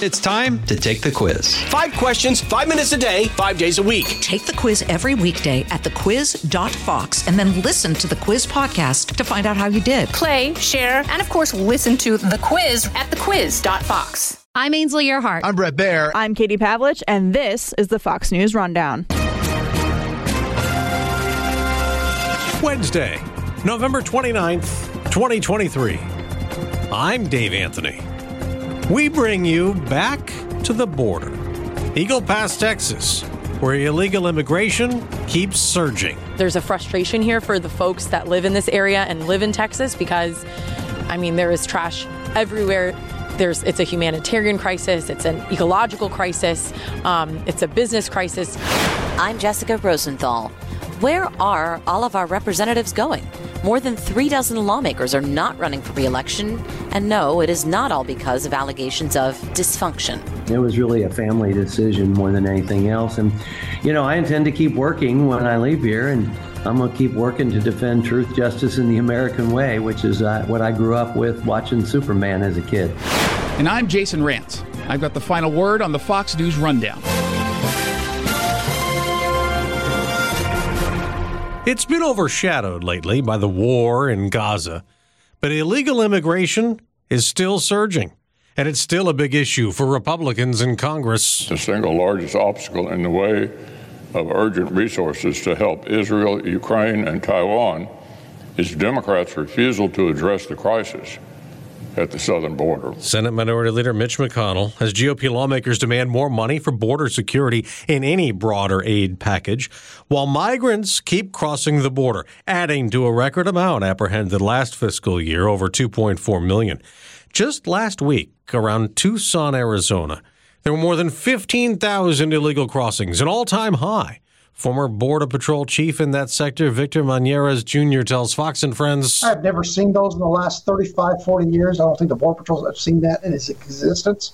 It's time to take the quiz. Five questions, five minutes a day, five days a week. Take the quiz every weekday at thequiz.fox and then listen to the quiz podcast to find out how you did. Play, share, and of course, listen to the quiz at thequiz.fox. I'm Ainsley Earhardt. I'm Bret Baier. I'm Katie Pavlich, and this is the Fox News Rundown. Wednesday, November 29th, 2023. I'm Dave Anthony. We bring you back to the border. Eagle Pass, Texas, where illegal immigration keeps surging. There's a frustration here for the folks that live in this area and live in Texas because, I mean, there is trash everywhere. There's, it's a humanitarian crisis, it's an ecological crisis, um, it's a business crisis. I'm Jessica Rosenthal. Where are all of our representatives going? More than three dozen lawmakers are not running for reelection. And no, it is not all because of allegations of dysfunction. It was really a family decision more than anything else. And, you know, I intend to keep working when I leave here, and I'm going to keep working to defend truth, justice, and the American way, which is uh, what I grew up with watching Superman as a kid. And I'm Jason Rantz. I've got the final word on the Fox News Rundown. It's been overshadowed lately by the war in Gaza, but illegal immigration is still surging, and it's still a big issue for Republicans in Congress. The single largest obstacle in the way of urgent resources to help Israel, Ukraine, and Taiwan is Democrats' refusal to address the crisis at the southern border. Senate Minority Leader Mitch McConnell has GOP lawmakers demand more money for border security in any broader aid package, while migrants keep crossing the border, adding to a record amount apprehended last fiscal year, over 2.4 million. Just last week, around Tucson, Arizona, there were more than 15,000 illegal crossings, an all-time high. Former Border Patrol chief in that sector, Victor Manjarrez Jr., tells Fox and Friends I've never seen those in the last 35, 40 years. I don't think the Border Patrol have seen that in its existence.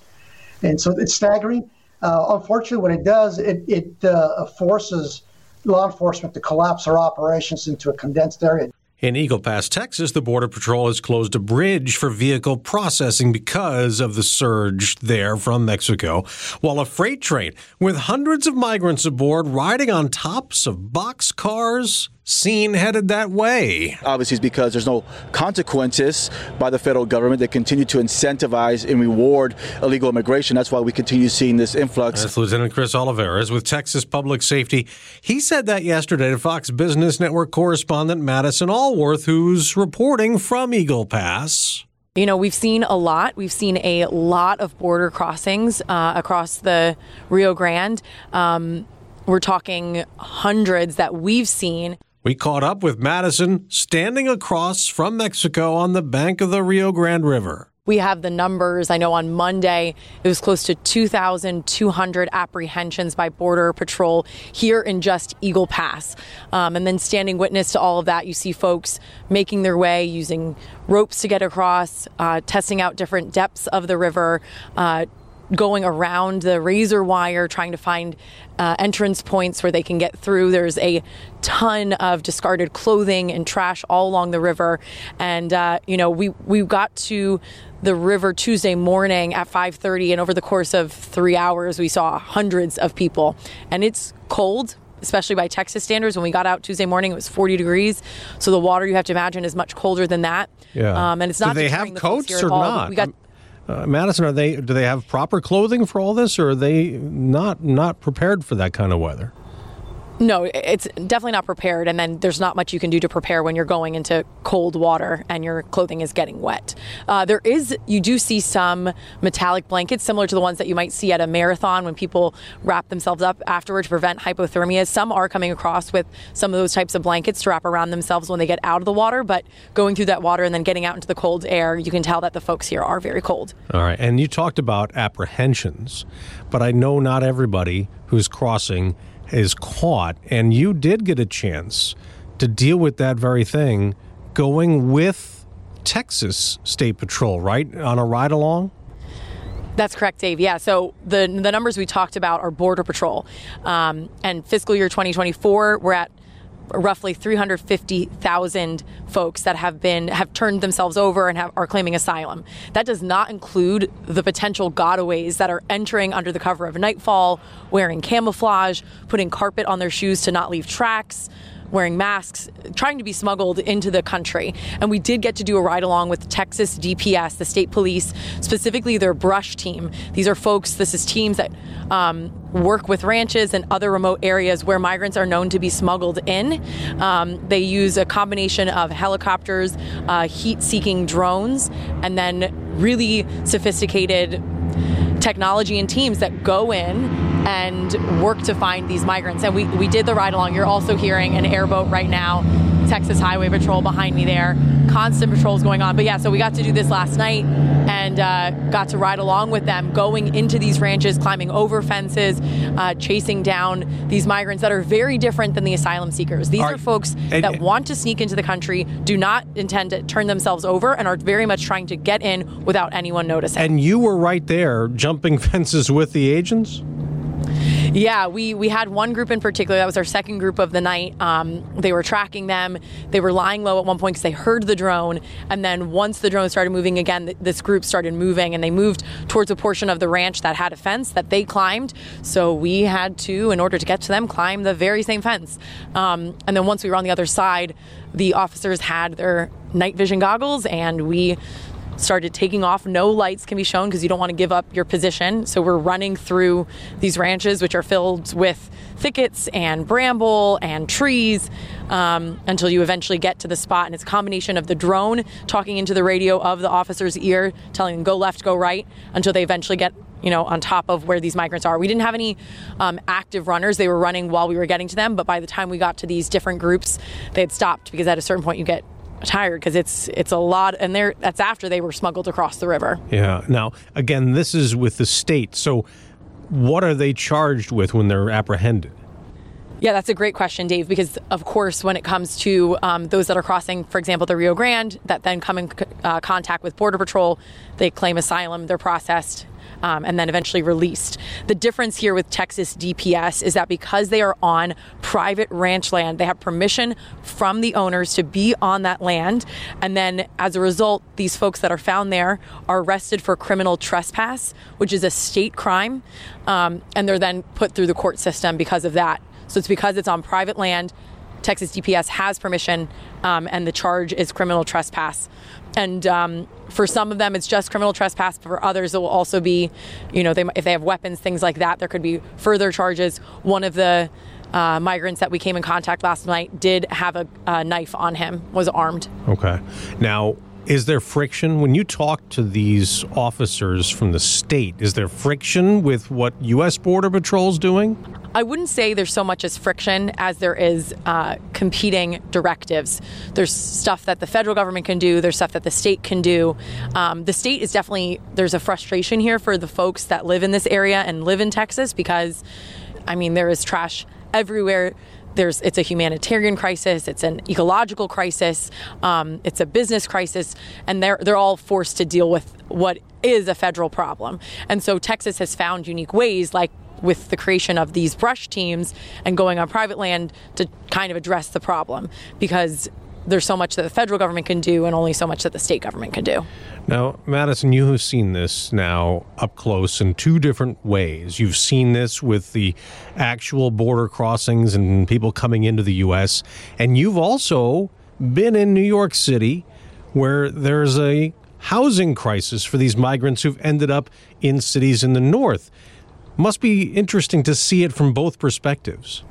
And so it's staggering. Uh, unfortunately, what it does, it, it uh, forces law enforcement to collapse their operations into a condensed area. In Eagle Pass, Texas, the Border Patrol has closed a bridge for vehicle processing because of the surge there from Mexico, while a freight train with hundreds of migrants aboard riding on tops of box cars seen headed that way. Obviously, it's because there's no consequences by the federal government that continue to incentivize and reward illegal immigration. That's why we continue seeing this influx. That's Lieutenant Chris Olivarez with Texas Public Safety. He said that yesterday to Fox Business Network correspondent Madison Alworth, who's reporting from Eagle Pass. You know, we've seen a lot. We've seen a lot of border crossings uh, across the Rio Grande. Um, we're talking hundreds that we've seen. We caught up with Madison standing across from Mexico on the bank of the Rio Grande River. We have the numbers. I know on Monday it was close to 2,200 apprehensions by Border Patrol here in just Eagle Pass. Um, and then standing witness to all of that, you see folks making their way using ropes to get across, uh, testing out different depths of the river. Uh, going around the razor wire, trying to find uh, entrance points where they can get through. There's a ton of discarded clothing and trash all along the river, and uh, you know we we got to the river Tuesday morning at 5:30, and over the course of three hours, we saw hundreds of people, and it's cold. Especially by Texas standards, when we got out Tuesday morning, it was 40 degrees. So the water you have to imagine is much colder than that. Yeah. Um, and it's not. Do they have the coats or not? We got uh, Madison, are they? Do they have proper clothing for all this, or are they not not prepared for that kind of weather? No, it's definitely not prepared. And then there's not much you can do to prepare when you're going into cold water and your clothing is getting wet. Uh, there is, you do see some metallic blankets similar to the ones that you might see at a marathon when people wrap themselves up afterward to prevent hypothermia. Some are coming across with some of those types of blankets to wrap around themselves when they get out of the water. But going through that water and then getting out into the cold air, you can tell that the folks here are very cold. All right. And you talked about apprehensions, but I know not everybody who's crossing is caught, and you did get a chance to deal with that very thing going with Texas State Patrol, right? On a ride along? That's correct, Dave. Yeah. So the the numbers we talked about are Border Patrol, um, and fiscal year 2024, we're at roughly 350,000 folks that have been have turned themselves over and have, are claiming asylum. That does not include the potential gotaways that are entering under the cover of nightfall, wearing camouflage, putting carpet on their shoes to not leave tracks wearing masks, trying to be smuggled into the country. And we did get to do a ride along with Texas DPS, the state police, specifically their brush team. These are folks, this is teams that um, work with ranches and other remote areas where migrants are known to be smuggled in. Um, they use a combination of helicopters, uh, heat seeking drones, and then really sophisticated technology and teams that go in and work to find these migrants. And we, we did the ride along. You're also hearing an airboat right now, Texas Highway Patrol behind me there. Constant patrols going on. But yeah, so we got to do this last night and uh, got to ride along with them, going into these ranches, climbing over fences, uh, chasing down these migrants that are very different than the asylum seekers. These are, are folks and, that want to sneak into the country, do not intend to turn themselves over, and are very much trying to get in without anyone noticing. And you were right there, jumping fences with the agents? Yeah, we we had one group in particular. That was our second group of the night. Um, they were tracking them. They were lying low at one point because they heard the drone, and then once the drone started moving again, this group started moving, and they moved towards a portion of the ranch that had a fence that they climbed. So we had to, in order to get to them, climb the very same fence. Um, and then once we were on the other side, the officers had their night vision goggles, and we started taking off. No lights can be shown because you don't want to give up your position. So we're running through these ranches, which are filled with thickets and bramble and trees um, until you eventually get to the spot. And it's a combination of the drone talking into the radio of the officer's ear, telling them go left, go right, until they eventually get you know, on top of where these migrants are. We didn't have any um, active runners. They were running while we were getting to them, but by the time we got to these different groups, they had stopped because at a certain point you get tired because it's it's a lot and they're that's after they were smuggled across the river. Yeah. Now again this is with the state. So what are they charged with when they're apprehended yeah, that's a great question, Dave, because of course, when it comes to um, those that are crossing, for example, the Rio Grande, that then come in uh, contact with Border Patrol, they claim asylum, they're processed, um, and then eventually released. The difference here with Texas DPS is that because they are on private ranch land, they have permission from the owners to be on that land. And then as a result, these folks that are found there are arrested for criminal trespass, which is a state crime. Um, and they're then put through the court system because of that. So it's because it's on private land. Texas DPS has permission, um, and the charge is criminal trespass. And um, for some of them, it's just criminal trespass. But For others, it will also be, you know, they, if they have weapons, things like that, there could be further charges. One of the uh, migrants that we came in contact last night did have a, a knife on him, was armed. Okay. Now, is there friction when you talk to these officers from the state? Is there friction with what U.S. Border Patrol is doing? I wouldn't say there's so much as friction as there is uh, competing directives. There's stuff that the federal government can do, there's stuff that the state can do. Um, the state is definitely, there's a frustration here for the folks that live in this area and live in Texas because, I mean, there is trash everywhere there's it's a humanitarian crisis, it's an ecological crisis, um, it's a business crisis, and they're they're all forced to deal with what is a federal problem. And so Texas has found unique ways, like with the creation of these brush teams and going on private land to kind of address the problem because there's so much that the federal government can do and only so much that the state government can do. Now, Madison, you have seen this now up close in two different ways. You've seen this with the actual border crossings and people coming into the U.S., and you've also been in New York City where there's a housing crisis for these migrants who've ended up in cities in the north. Must be interesting to see it from both perspectives.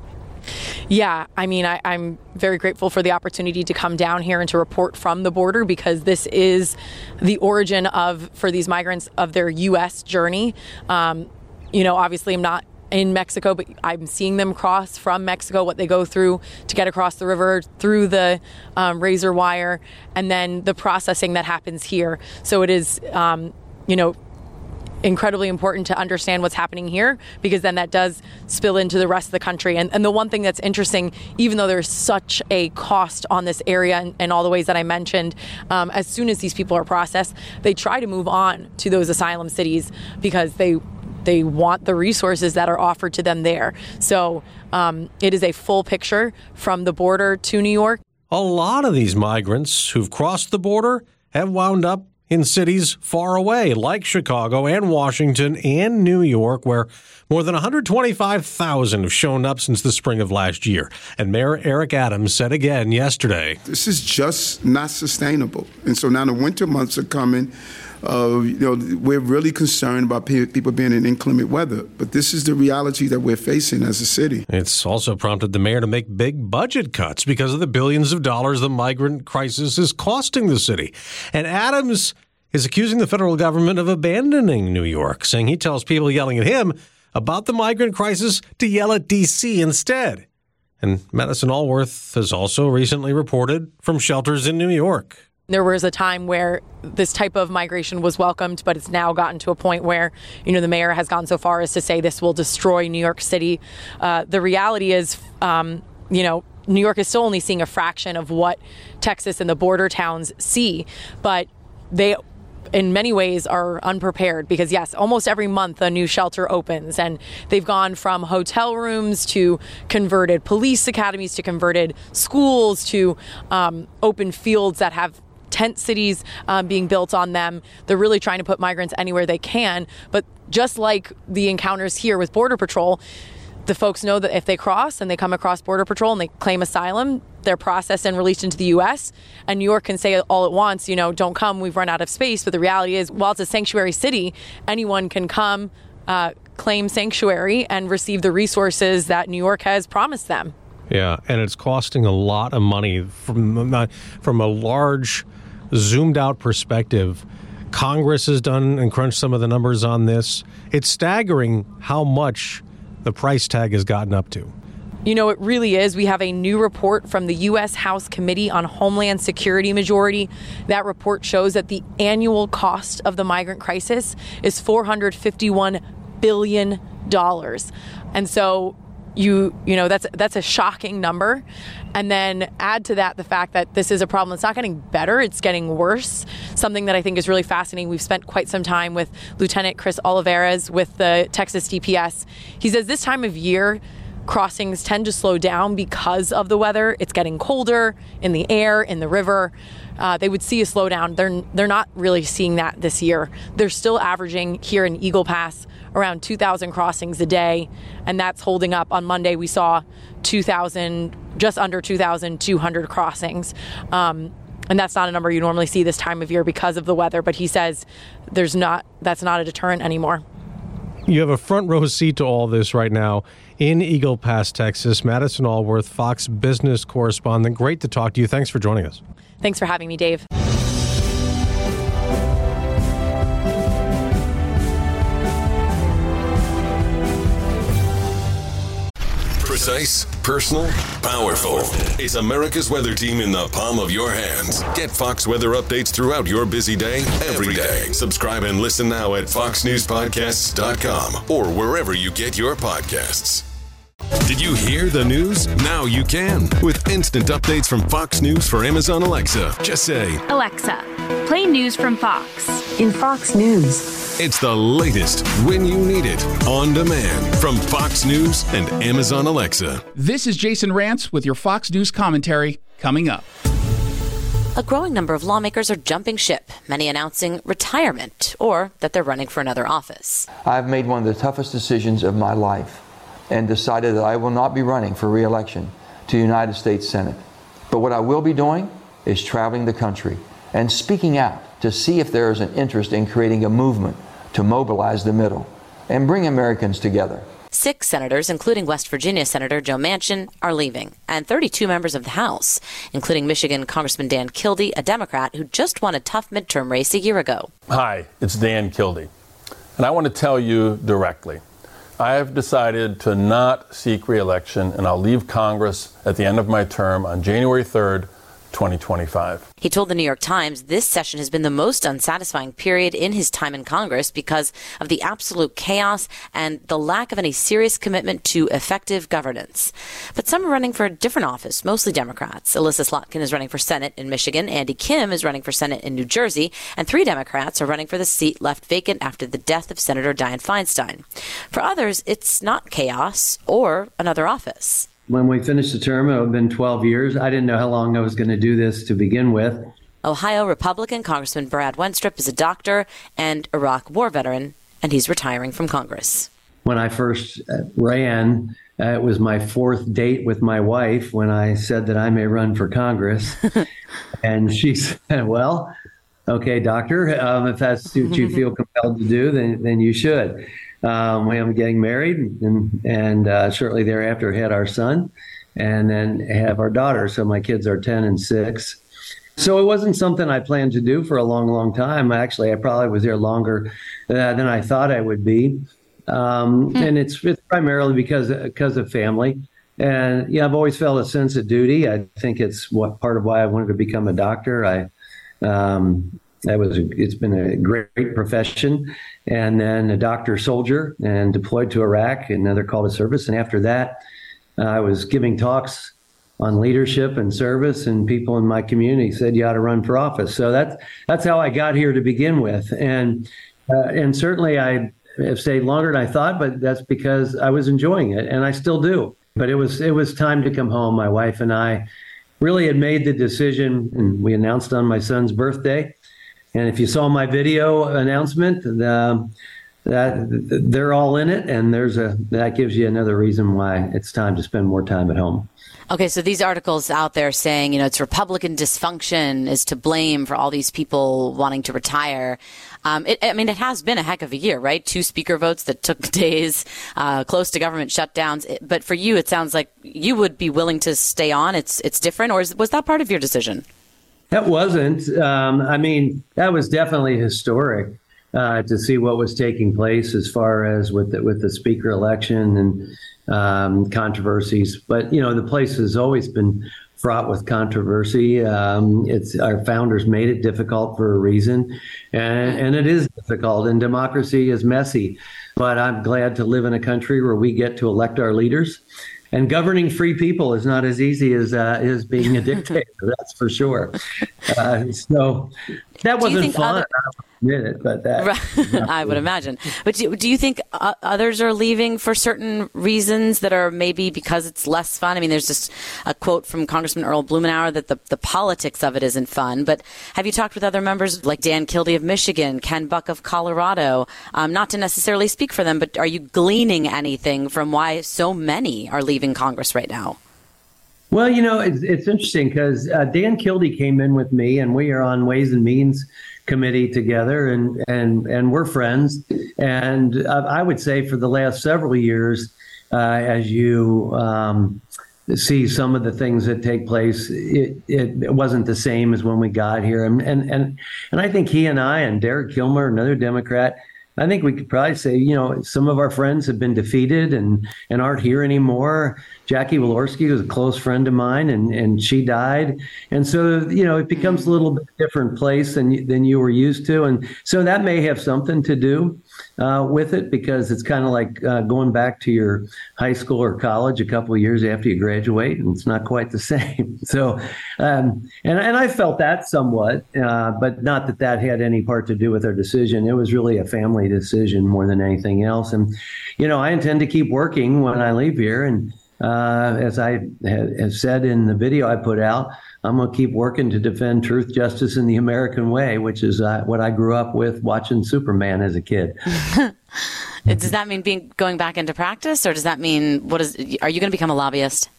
Yeah, I mean, I, am very grateful for the opportunity to come down here and to report from the border because this is the origin of, for these migrants, of their U.S. journey. Um, you know, obviously, I'm not in Mexico, but I'm seeing them cross from Mexico, what they go through to get across the river through the um, razor wire, and then the processing that happens here. So it is, um, you know, incredibly important to understand what's happening here because then that does spill into the rest of the country. And, and the one thing that's interesting, even though there's such a cost on this area and, and all the ways that I mentioned, um, as soon as these people are processed, they try to move on to those asylum cities because they they want the resources that are offered to them there. So um, it is a full picture from the border to New York. A lot of these migrants who've crossed the border have wound up in cities far away, like Chicago and Washington and New York, where more than 125,000 have shown up since the spring of last year. And Mayor Eric Adams said again yesterday This is just not sustainable. And so now the winter months are coming. You know, we're really concerned about pe- people being in inclement weather, but this is the reality that we're facing as a city. It's also prompted the mayor to make big budget cuts because of the billions of dollars the migrant crisis is costing the city. And Adams is accusing the federal government of abandoning New York, saying he tells people yelling at him about the migrant crisis to yell at D.C. instead. And Madison Alworth has also recently reported from shelters in New York. There was a time where this type of migration was welcomed, but it's now gotten to a point where, you know, the mayor has gone so far as to say this will destroy New York City. Uh, the reality is, um, you know, New York is still only seeing a fraction of what Texas and the border towns see, but they in many ways are unprepared because yes almost every month a new shelter opens and they've gone from hotel rooms to converted police academies to converted schools to um, open fields that have tent cities um, being built on them. They're really trying to put migrants anywhere they can. But just like the encounters here with Border Patrol, the folks know that if they cross and they come across Border Patrol and they claim asylum, they're processed and released into the U.S. And New York can say all at once, you know, don't come, we've run out of space. But the reality is, while it's a sanctuary city, anyone can come, uh, claim sanctuary, and receive the resources that New York has promised them. Yeah, and it's costing a lot of money from from a large zoomed out perspective. Congress has done and crunched some of the numbers on this. It's staggering how much the price tag has gotten up to. You know, it really is. We have a new report from the U.S. House Committee on Homeland Security Majority. That report shows that the annual cost of the migrant crisis is $451 billion. And so you you know that's that's a shocking number. And then add to that the fact that this is a problem that's not getting better it's getting worse. Something that i think is really fascinating we've spent quite some time with lieutenant chris olivarez with the texas dps he says this time of year crossings tend to slow down because of the weather. It's getting colder in the air in the river. Uh, they would see a slowdown. They're they're not really seeing that this year. They're still averaging here in eagle pass around 2,000 crossings a day, and that's holding up. On Monday, we saw 2,000, just under 2,200 crossings. Um, and that's not a number you normally see this time of year because of the weather. But he says there's not that's not a deterrent anymore. You have a front row seat to all this right now in Eagle Pass, Texas. Madison Alworth, Fox business correspondent. Great to talk to you. Thanks for joining us. Thanks for having me, Dave. Precise, personal, powerful. It's America's weather team in the palm of your hands. Get Fox weather updates throughout your busy day, every day. Subscribe and listen now at foxnewspodcasts.com or wherever you get your podcasts. Did you hear the news? Now you can. With instant updates from Fox News for Amazon Alexa. Just say, Alexa, play news from Fox. In Fox News. It's the latest when you need it on demand from Fox News and Amazon Alexa. This is Jason Rantz with your Fox News commentary coming up. A growing number of lawmakers are jumping ship, many announcing retirement or that they're running for another office. I've made one of the toughest decisions of my life and decided that I will not be running for reelection to the United States Senate. But what I will be doing is traveling the country and speaking out to see if there is an interest in creating a movement to mobilize the middle and bring Americans together. Six senators, including West Virginia Senator Joe Manchin, are leaving, and 32 members of the House, including Michigan Congressman Dan Kildee, a Democrat who just won a tough midterm race a year ago. Hi, it's Dan Kildee, and I want to tell you directly. I have decided to not seek reelection, and I'll leave Congress at the end of my term on January 3rd, 2025. He told the New York Times this session has been the most unsatisfying period in his time in Congress because of the absolute chaos and the lack of any serious commitment to effective governance. But some are running for a different office, mostly Democrats. Elissa Slotkin is running for Senate in Michigan, Andy Kim is running for Senate in New Jersey, and three Democrats are running for the seat left vacant after the death of Senator Dianne Feinstein. For others, it's not chaos or another office when we finished the term, it had been 12 years. I didn't know how long I was going to do this to begin with. Ohio Republican Congressman Brad Wenstrup is a doctor and Iraq war veteran, and he's retiring from Congress. When I first uh, ran, uh, it was my fourth date with my wife when I said that I may run for Congress. and she said, Well, okay, doctor, um, if that's what you feel compelled to do, then, then you should. Um, we am getting married, and and uh, shortly thereafter had our son, and then have our daughter. So my kids are ten and six. So it wasn't something I planned to do for a long, long time. Actually, I probably was there longer uh, than I thought I would be, um, hmm. and it's, it's primarily because because of family. And yeah, I've always felt a sense of duty. I think it's what part of why I wanted to become a doctor. I um, that was a, it's been a great, great profession and then a doctor soldier and deployed to Iraq, another call to service. And after that, uh, I was giving talks on leadership and service, and people in my community said you ought to run for office. So that's that's how I got here to begin with, and uh, and certainly I have stayed longer than I thought, but that's because I was enjoying it, and I still do. But it was it was time to come home. My wife and I really had made the decision, and we announced on my son's birthday and if you saw my video announcement, the, that they're all in it, and there's a that gives you another reason why it's time to spend more time at home. Okay, so these articles out there saying, you know, it's Republican dysfunction is to blame for all these people wanting to retire. Um, it, I mean, it has been a heck of a year, right? Two speaker votes that took days, uh, close to government shutdowns. But for you, it sounds like you would be willing to stay on. It's it's different, or is, was that part of your decision? That wasn't. Um, I mean, that was definitely historic uh, to see what was taking place as far as with the, with the speaker election and um, controversies. But you know, the place has always been fraught with controversy. Um, it's our founders made it difficult for a reason, and, and it is difficult. And democracy is messy. But I'm glad to live in a country where we get to elect our leaders and governing free people is not as easy as uh, as being a dictator. that's for sure. Uh, so that wasn't fun. Other- but that right. I would imagine. But do, do you think uh, others are leaving for certain reasons that are maybe because it's less fun? I mean, there's just a quote from Congressman Earl Blumenauer that the, the politics of it isn't fun. But have you talked with other members like Dan Kildee of Michigan, Ken Buck of Colorado? Um, not to necessarily speak for them, but are you gleaning anything from why so many are leaving Congress right now? Well, you know, it's, it's interesting because uh, Dan Kildee came in with me, and we are on Ways and Means committee together, and and and we're friends. And I would say for the last several years, uh, as you um, see some of the things that take place, it, it, it wasn't the same as when we got here. And and and and I think he and I and Derek Kilmer, another Democrat. I think we could probably say, you know, some of our friends have been defeated and, and aren't here anymore. Jackie Walorski was a close friend of mine, and, and she died. And so, you know, it becomes a little bit different place than than you were used to, and so that may have something to do uh, with it because it's kind of like uh, going back to your high school or college a couple of years after you graduate, and it's not quite the same. So, um, and and I felt that somewhat, uh, but not that that had any part to do with our decision. It was really a family decision more than anything else. And you know, I intend to keep working when I leave here, and uh, as I have said in the video I put out, I'm going to keep working to defend truth, justice, and the American way, which is uh, what I grew up with watching Superman as a kid. does that mean being going back into practice, or does that mean what is? Are you going to become a lobbyist?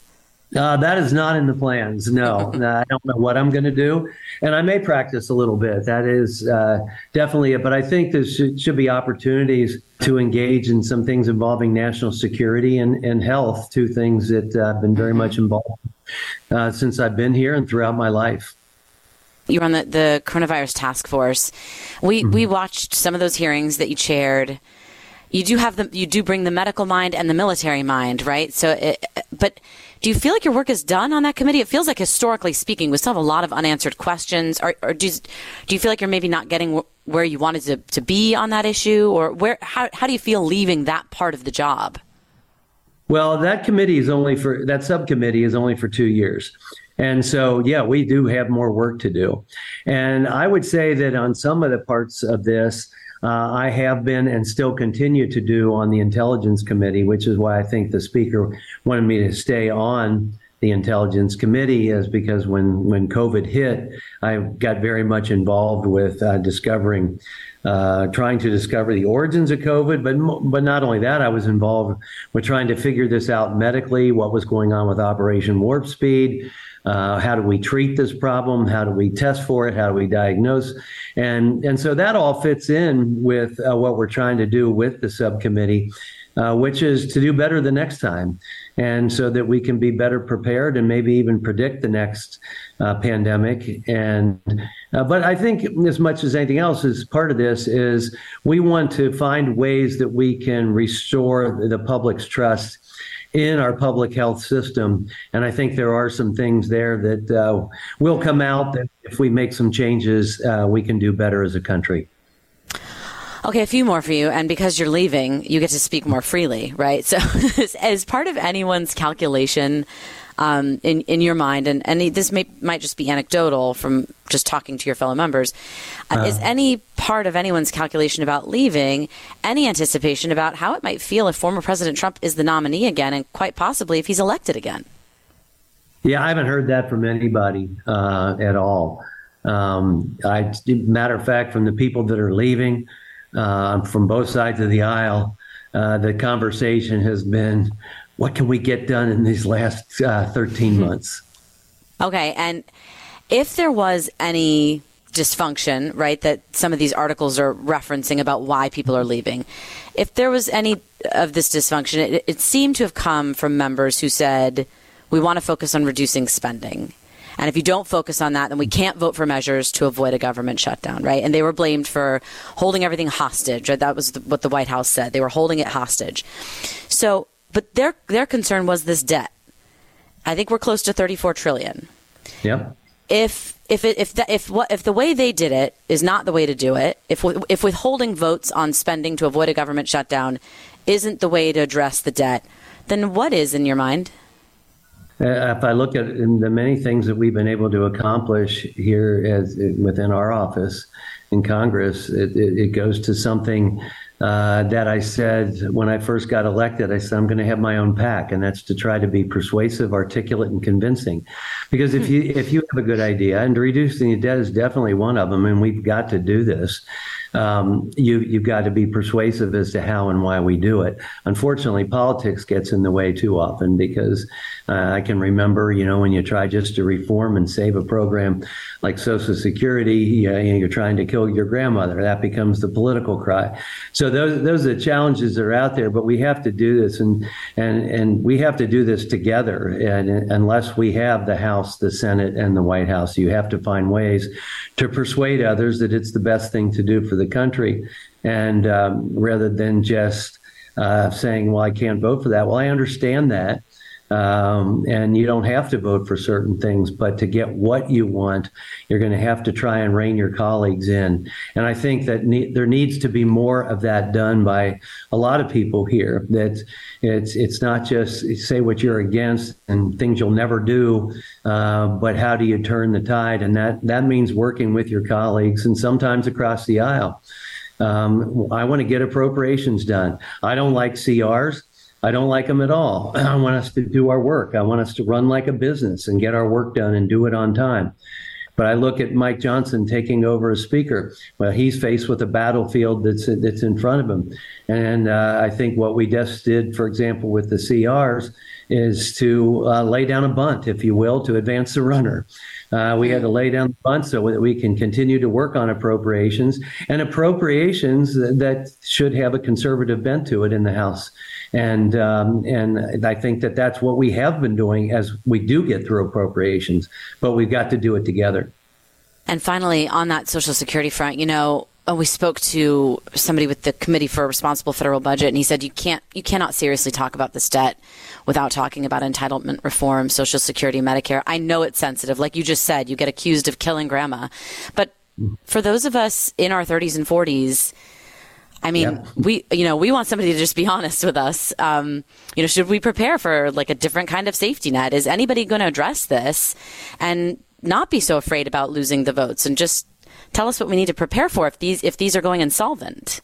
Uh, that is not in the plans. No, I don't know what I'm going to do, and I may practice a little bit. That is uh, definitely it. But I think there should, should, be opportunities to engage in some things involving national security and, and health, two things that uh, I've been very much involved uh, since I've been here and throughout my life. You're on the, the coronavirus task force. We mm-hmm. we watched some of those hearings that you chaired you do have the you do bring the medical mind and the military mind, right? So, it, but do you feel like your work is done on that committee? It feels like historically speaking, we still have a lot of unanswered questions. Or, or do, you, do you feel like you're maybe not getting where you wanted to, to be on that issue? Or where, how, how do you feel leaving that part of the job? Well, that committee is only for, that subcommittee is only for two years. And so, yeah, we do have more work to do. And I would say that on some of the parts of this, uh, I have been and still continue to do on the Intelligence Committee, which is why I think the Speaker wanted me to stay on the Intelligence Committee, is because when, when COVID hit, I got very much involved with uh, discovering. Uh, trying to discover the origins of COVID, but but not only that, I was involved with trying to figure this out medically. What was going on with Operation Warp Speed? Uh, how do we treat this problem? How do we test for it? How do we diagnose? And and so that all fits in with uh, what we're trying to do with the subcommittee, uh, which is to do better the next time, and so that we can be better prepared and maybe even predict the next uh, pandemic. And uh, but I think as much as anything else, is part of this is we want to find ways that we can restore the public's trust in our public health system. And I think there are some things there that uh, will come out that if we make some changes, uh, we can do better as a country. Okay, a few more for you. And because you're leaving, you get to speak more freely, right? So, as part of anyone's calculation um, in in your mind, and, and this may, might just be anecdotal from just talking to your fellow members, uh, uh, is any part of anyone's calculation about leaving any anticipation about how it might feel if former President Trump is the nominee again, and quite possibly if he's elected again? Yeah, I haven't heard that from anybody uh, at all. Um, I, matter of fact, from the people that are leaving uh, from both sides of the aisle, uh, the conversation has been what can we get done in these last uh, 13 hmm. months? Okay. And if there was any dysfunction, right, that some of these articles are referencing about why people are leaving, if there was any of this dysfunction, it, it seemed to have come from members who said, we want to focus on reducing spending. And if you don't focus on that, then we can't vote for measures to avoid a government shutdown, right? And they were blamed for holding everything hostage. Right? That was the, what the White House said. They were holding it hostage. So but their their concern was this debt. I think we're close to 34 trillion. Yep. If if it, if the, if what if the way they did it is not the way to do it, if if withholding votes on spending to avoid a government shutdown isn't the way to address the debt, then what is in your mind? Uh, if I look at the many things that we've been able to accomplish here as within our office in Congress, it, it, it goes to something uh, that I said when I first got elected. I said I'm going to have my own pack, and that's to try to be persuasive, articulate, and convincing. Because if you if you have a good idea, and reducing the debt is definitely one of them, and we've got to do this um, you you've got to be persuasive as to how and why we do it. Unfortunately, politics gets in the way too often because uh, I can remember, you know, when you try just to reform and save a program like Social Security, you know, you're trying to kill your grandmother. That becomes the political cry. So those those are the challenges that are out there, but we have to do this, and and and we have to do this together. And unless we have the House, the Senate, and the White House, you have to find ways to persuade others that it's the best thing to do for the country, and um, rather than just uh, saying, "Well, I can't vote for that." Well, I understand that, um, and you don't have to vote for certain things, but to get what you want, you're going to have to try and rein your colleagues in. And I think that ne- there needs to be more of that done by a lot of people here. That it's it's not just say what you're against and things you'll never do, uh, but how do you turn the tide? And that that means working with your colleagues and sometimes across the aisle. Um, I want to get appropriations done. I don't like CRs. I don't like them at all. I want us to do our work. I want us to run like a business and get our work done and do it on time. But I look at Mike Johnson taking over as speaker. Well, he's faced with a battlefield that's that's in front of him, and uh, I think what we just did, for example, with the CRs, is to uh, lay down a bunt, if you will, to advance the runner. Uh, we had to lay down the bunt so that we can continue to work on appropriations and appropriations that, that should have a conservative bent to it in the House. And um, and I think that that's what we have been doing as we do get through appropriations, but we've got to do it together. And finally, on that Social Security front, you know, uh, we spoke to somebody with the Committee for a Responsible Federal Budget, and he said you can't, you cannot seriously talk about this debt without talking about entitlement reform, Social Security, Medicare. I know it's sensitive, like you just said. You get accused of killing grandma, but for those of us in our 30s and 40s, I mean, we you know we want somebody to just be honest with us. Um, you know, should we prepare for like a different kind of safety net? Is anybody going to address this and not be so afraid about losing the votes and just tell us what we need to prepare for if these if these are going insolvent?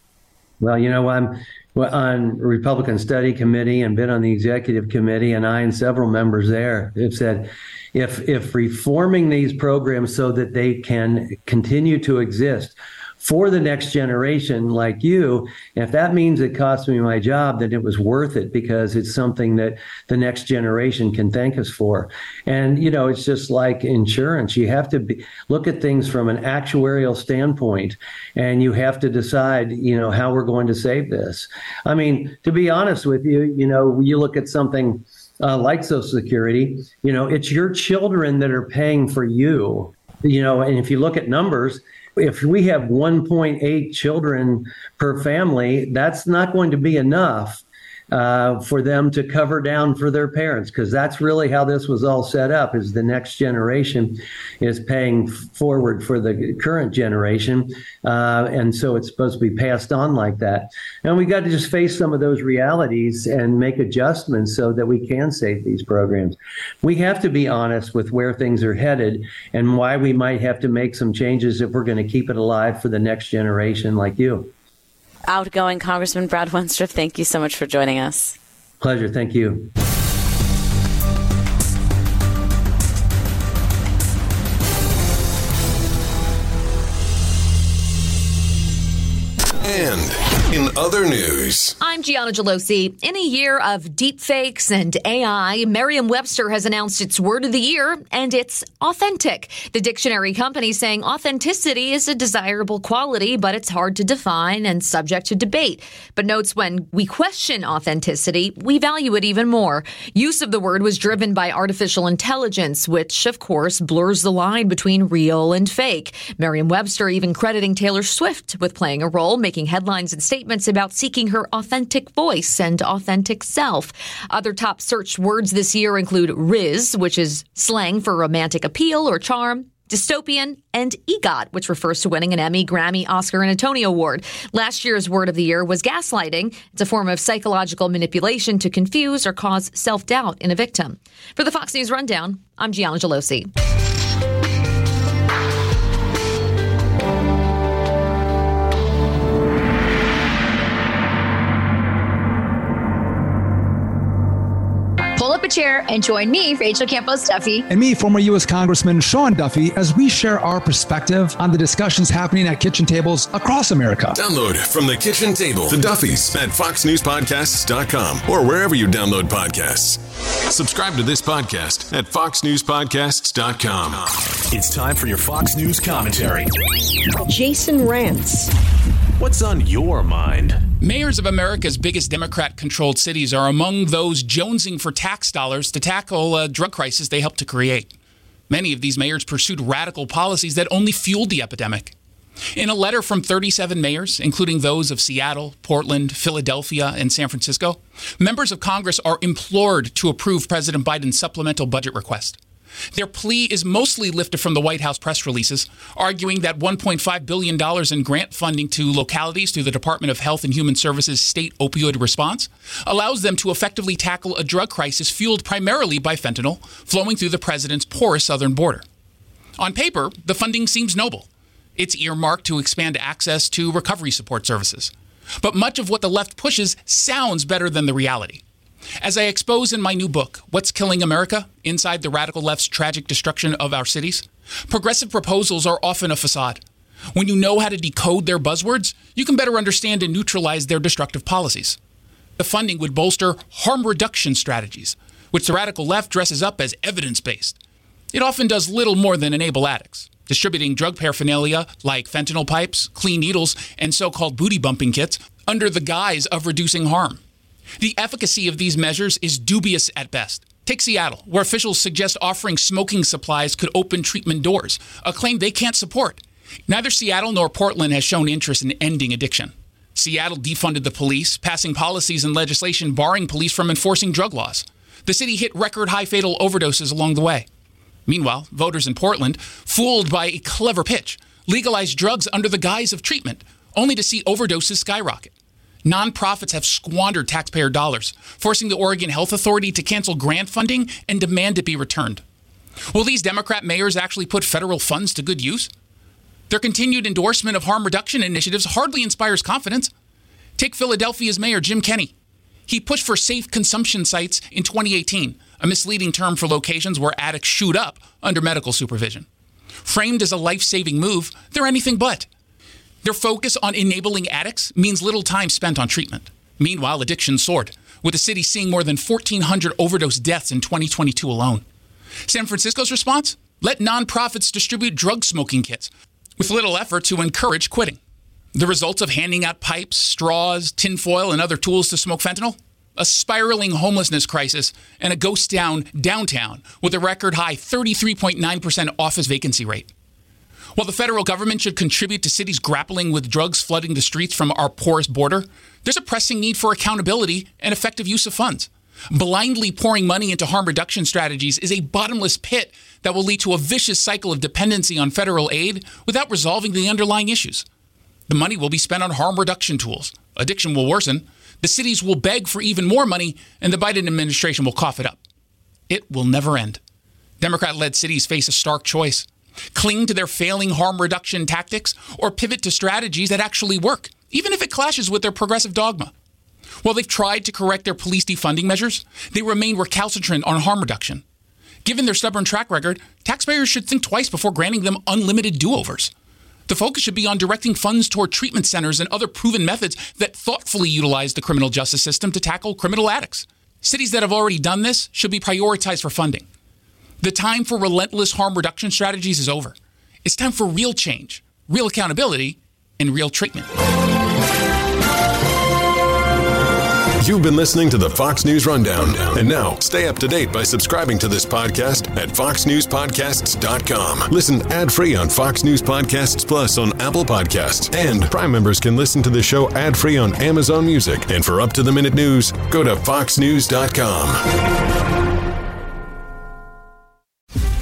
Well, you know, I'm on Republican Study Committee and been on the Executive Committee, and I and several members there have said, if if reforming these programs so that they can continue to exist for the next generation like you. If that means it cost me my job, then it was worth it because it's something that the next generation can thank us for. And, you know, it's just like insurance. You have to be, look at things from an actuarial standpoint and you have to decide, you know, how we're going to save this. I mean, to be honest with you, you know, you look at something uh, like Social Security, you know, it's your children that are paying for you. You know, and if you look at numbers, if we have 1.8 children per family, that's not going to be enough uh, for them to cover down for their parents because that's really how this was all set up is the next generation is paying forward for the current generation uh, and so it's supposed to be passed on like that. And we got to just face some of those realities and make adjustments so that we can save these programs. We have to be honest with where things are headed and why we might have to make some changes if we're going to keep it alive for the next generation like you outgoing Congressman Brad Wenstrup, thank you so much for joining us. Pleasure. Thank you. In other news, I'm Gianna Gelosi. In a year of deepfakes and AI, Merriam Webster has announced its word of the year, and it's authentic. The dictionary company saying authenticity is a desirable quality, but it's hard to define and subject to debate. But notes when we question authenticity, we value it even more. Use of the word was driven by artificial intelligence, which, of course, blurs the line between real and fake. Merriam Webster even crediting Taylor Swift with playing a role, making headlines and statements about seeking her authentic voice and authentic self. Other top searched words this year include Rizz, which is slang for romantic appeal or charm, dystopian, and EGOT, which refers to winning an Emmy, Grammy, Oscar, and a Tony Award. Last year's word of the year was gaslighting. It's a form of psychological manipulation to confuse or cause self doubt in a victim. For the Fox News Rundown, I'm Gianna Gelosi. Chair and join me, Rachel Campos Duffy. And me, former U.S. Congressman Sean Duffy, as we share our perspective on the discussions happening at kitchen tables across America. Download from the kitchen table the Duffys at foxnewspodcasts.com or wherever you download podcasts. Subscribe to this podcast at foxnewspodcasts.com. It's time for your Fox News commentary. Jason Rantz. What's on your mind? Mayors of America's biggest Democrat controlled cities are among those jonesing for tax dollars to tackle a drug crisis they helped to create. Many of these mayors pursued radical policies that only fueled the epidemic. In a letter from 37 mayors, including those of Seattle, Portland, Philadelphia, and San Francisco, members of Congress are implored to approve President Biden's supplemental budget request. Their plea is mostly lifted from the White House press releases, arguing that $1.5 billion in grant funding to localities through the Department of Health and Human Services state opioid response allows them to effectively tackle a drug crisis fueled primarily by fentanyl flowing through the president's porous southern border. On paper, the funding seems noble. It's earmarked to expand access to recovery support services. But much of what the left pushes sounds better than the reality. As I expose in my new book, What's Killing America? Inside the Radical Left's Tragic Destruction of Our Cities, progressive proposals are often a facade. When you know how to decode their buzzwords, you can better understand and neutralize their destructive policies. The funding would bolster harm reduction strategies, which the radical left dresses up as evidence based. It often does little more than enable addicts, distributing drug paraphernalia like fentanyl pipes, clean needles, and so called booty bumping kits under the guise of reducing harm. The efficacy of these measures is dubious at best. Take Seattle, where officials suggest offering smoking supplies could open treatment doors, a claim they can't support. Neither Seattle nor Portland has shown interest in ending addiction. Seattle defunded the police, passing policies and legislation barring police from enforcing drug laws. The city hit record high fatal overdoses along the way. Meanwhile, voters in Portland, fooled by a clever pitch, legalized drugs under the guise of treatment, only to see overdoses skyrocket. Nonprofits have squandered taxpayer dollars, forcing the Oregon Health Authority to cancel grant funding and demand it be returned. Will these Democrat mayors actually put federal funds to good use? Their continued endorsement of harm reduction initiatives hardly inspires confidence. Take Philadelphia's Mayor Jim Kenney. He pushed for safe consumption sites in 2018, a misleading term for locations where addicts shoot up under medical supervision. Framed as a life saving move, they're anything but. Their focus on enabling addicts means little time spent on treatment. Meanwhile, addiction soared, with the city seeing more than 1,400 overdose deaths in 2022 alone. San Francisco's response? Let nonprofits distribute drug smoking kits with little effort to encourage quitting. The results of handing out pipes, straws, tinfoil, and other tools to smoke fentanyl? A spiraling homelessness crisis and a ghost town downtown with a record high 33.9% office vacancy rate. While the federal government should contribute to cities grappling with drugs flooding the streets from our porous border, there's a pressing need for accountability and effective use of funds. Blindly pouring money into harm reduction strategies is a bottomless pit that will lead to a vicious cycle of dependency on federal aid without resolving the underlying issues. The money will be spent on harm reduction tools. Addiction will worsen. The cities will beg for even more money, and the Biden administration will cough it up. It will never end. Democrat led cities face a stark choice cling to their failing harm reduction tactics, or pivot to strategies that actually work, even if it clashes with their progressive dogma. While they've tried to correct their police defunding measures, they remain recalcitrant on harm reduction. Given their stubborn track record, taxpayers should think twice before granting them unlimited do overs. The focus should be on directing funds toward treatment centers and other proven methods that thoughtfully utilize the criminal justice system to tackle criminal addicts. Cities that have already done this should be prioritized for funding. The time for relentless harm reduction strategies is over. It's time for real change, real accountability, and real treatment. You've been listening to the Fox News Rundown. And now, stay up to date by subscribing to this podcast at foxnewspodcasts.com. Listen ad free on Fox News Podcasts Plus on Apple Podcasts. And Prime members can listen to the show ad free on Amazon Music. And for up to the minute news, go to foxnews.com.